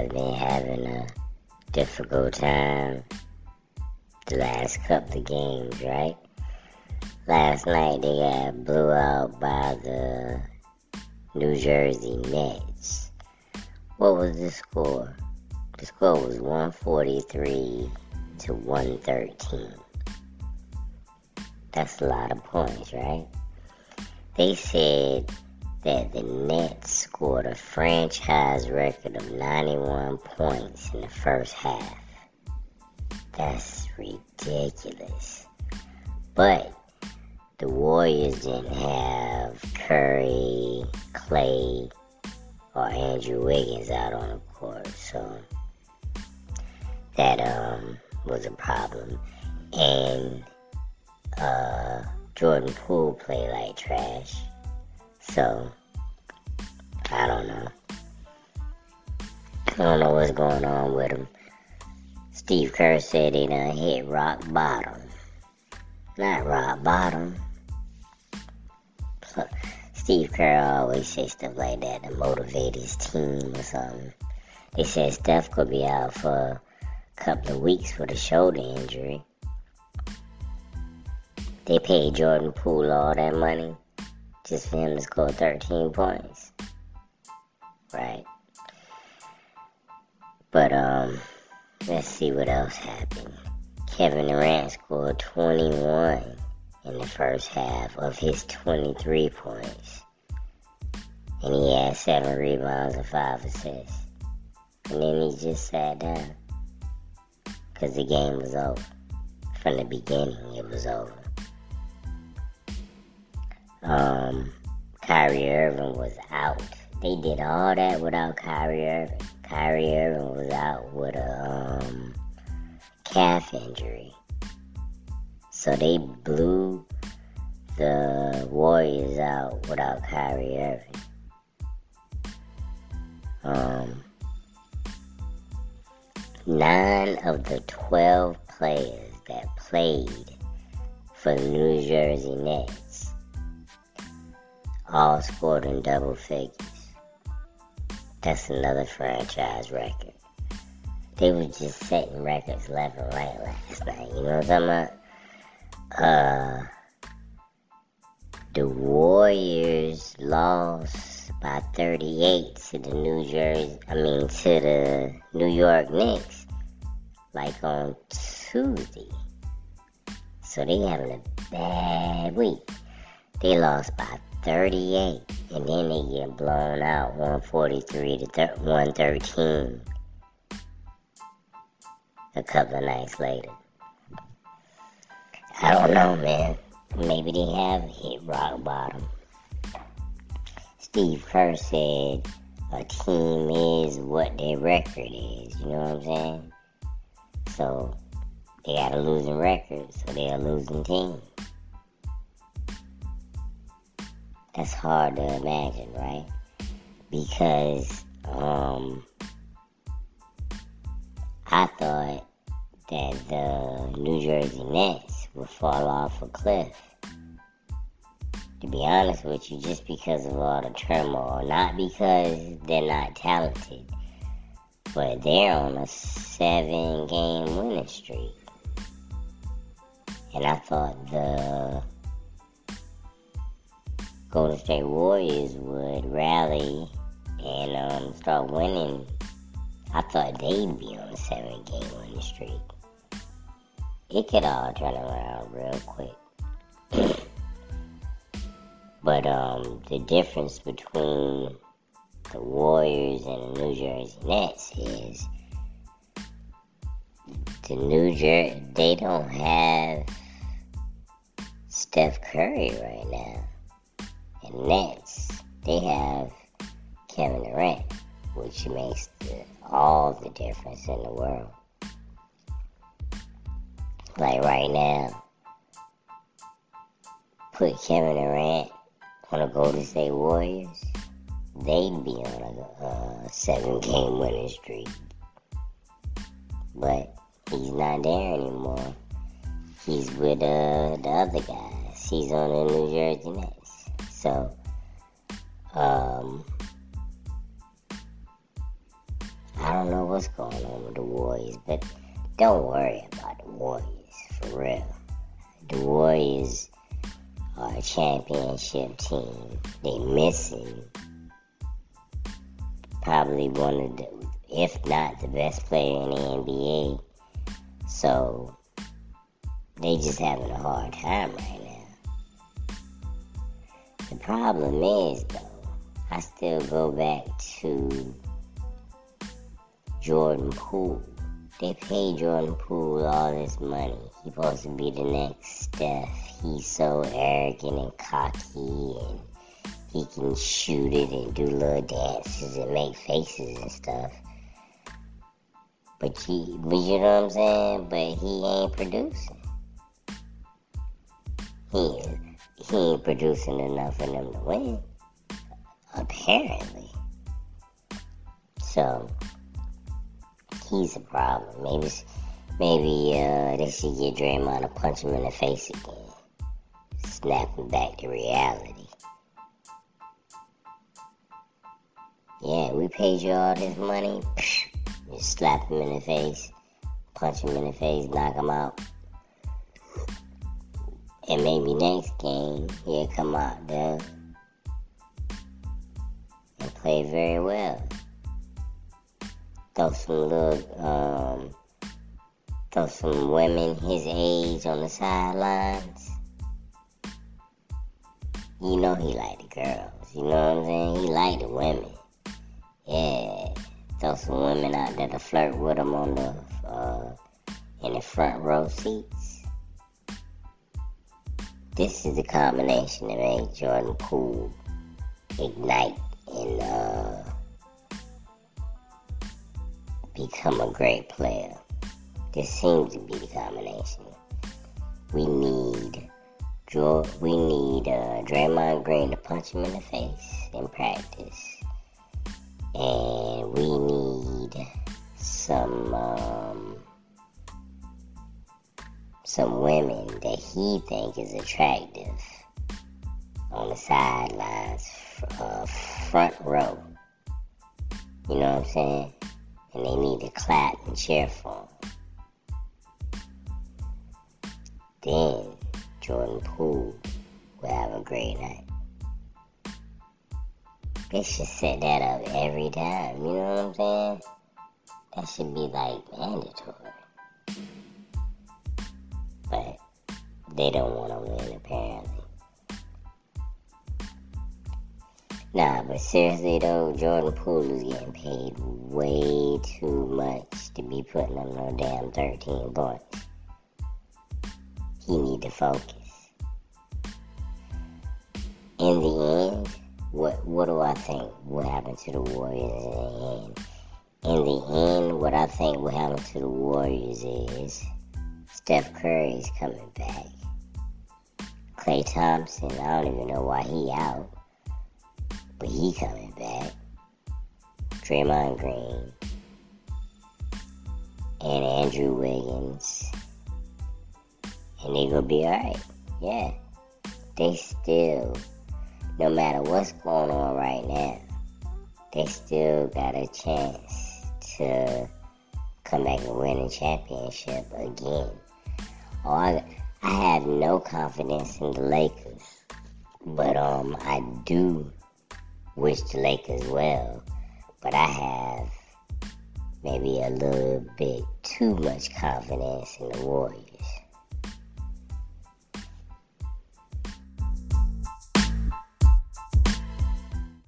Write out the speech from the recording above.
guys been having a difficult time the last couple of games, right? Last night they got blew out by the New Jersey Nets. What was the score? The score was 143 to 113. That's a lot of points, right? They said that the Nets scored a franchise record of 91 points in the first half. That's ridiculous. But the Warriors didn't have Curry, Klay, or Andrew Wiggins out on the court, so that um was a problem. And uh, Jordan Poole played like trash. So, I don't know. I don't know what's going on with him. Steve Kerr said he done hit rock bottom. Not rock bottom. Steve Kerr always say stuff like that to motivate his team or something. They said Steph could be out for a couple of weeks with a shoulder injury. They paid Jordan Poole all that money just for him to score 13 points. Right. But, um, let's see what else happened. Kevin Durant scored 21 in the first half of his 23 points. And he had 7 rebounds and 5 assists. And then he just sat down. Because the game was over. From the beginning, it was over. Um, Kyrie Irving was out. They did all that without Kyrie Irving. Kyrie Irving was out with a um, calf injury. So they blew the Warriors out without Kyrie Irving. Um, nine of the 12 players that played for the New Jersey Nets all scored in double figures. That's another franchise record. They were just setting records left and right last night. You know what I'm talking about? Uh, the Warriors lost by 38 to the New Jersey, I mean, to the New York Knicks, like on Tuesday. So they having a bad week. They lost by 38, and then they get blown out 143 to 113 a couple of nights later. I don't know, man. Maybe they have hit rock bottom. Steve Kerr said a team is what their record is. You know what I'm saying? So they got a losing record, so they're a losing team. That's hard to imagine, right? Because um, I thought that the New Jersey Nets would fall off a cliff. To be honest with you, just because of all the turmoil, not because they're not talented, but they're on a seven game winning streak. And I thought the Golden State Warriors would rally and um, start winning. I thought they'd be on a seven game winning streak it could all turn around real quick. but um, the difference between the Warriors and the New Jersey Nets is the New Jersey they don't have Steph Curry right now. Nets, they have Kevin Durant, which makes the, all the difference in the world. Like right now, put Kevin Durant on the Golden State Warriors, they'd be on a uh, seven game winning streak. But he's not there anymore. He's with uh, the other guys. He's on the New Jersey Nets. So, um, I don't know what's going on with the Warriors, but don't worry about the Warriors for real. The Warriors are a championship team. They missing probably one of the, if not the best player in the NBA. So they just having a hard time right now. The problem is though, I still go back to Jordan Poole. They pay Jordan Poole all this money. He's supposed to be the next Steph. He's so arrogant and cocky and he can shoot it and do little dances and make faces and stuff. But he, but you know what I'm saying? But he ain't producing. He, he ain't producing enough for them to win. Apparently. So, he's a problem. Maybe, maybe uh, they should get Draymond to punch him in the face again. Snap him back to reality. Yeah, we paid you all this money. Just slap him in the face, punch him in the face, knock him out. And maybe next game he'll come out there and play very well. Throw some little, um, throw some women his age on the sidelines. You know he like the girls. You know what I'm saying? He like the women. Yeah, throw some women out there to flirt with him on the uh, in the front row seats. This is the combination that made Jordan Cool, ignite and uh, become a great player. This seems to be the combination. We need we need uh, Draymond Green to punch him in the face in practice and we need some um, some women that he think is attractive on the sidelines, uh, front row. You know what I'm saying? And they need to clap and cheer for him. Then Jordan Poole will have a great night. They should set that up every time. You know what I'm saying? That should be like mandatory. But they don't want to win apparently. Nah, but seriously though, Jordan Poole is getting paid way too much to be putting on no damn 13 points. He need to focus. In the end, what what do I think will happen to the Warriors in the end? In the end, what I think will happen to the Warriors is Steph Curry's coming back. Klay Thompson, I don't even know why he out, but he coming back. Draymond Green and Andrew Wiggins, and they gonna be alright. Yeah, they still no matter what's going on right now, they still got a chance to come back and win a championship again. I, I have no confidence in the Lakers, but um, I do wish the Lakers well. But I have maybe a little bit too much confidence in the Warriors.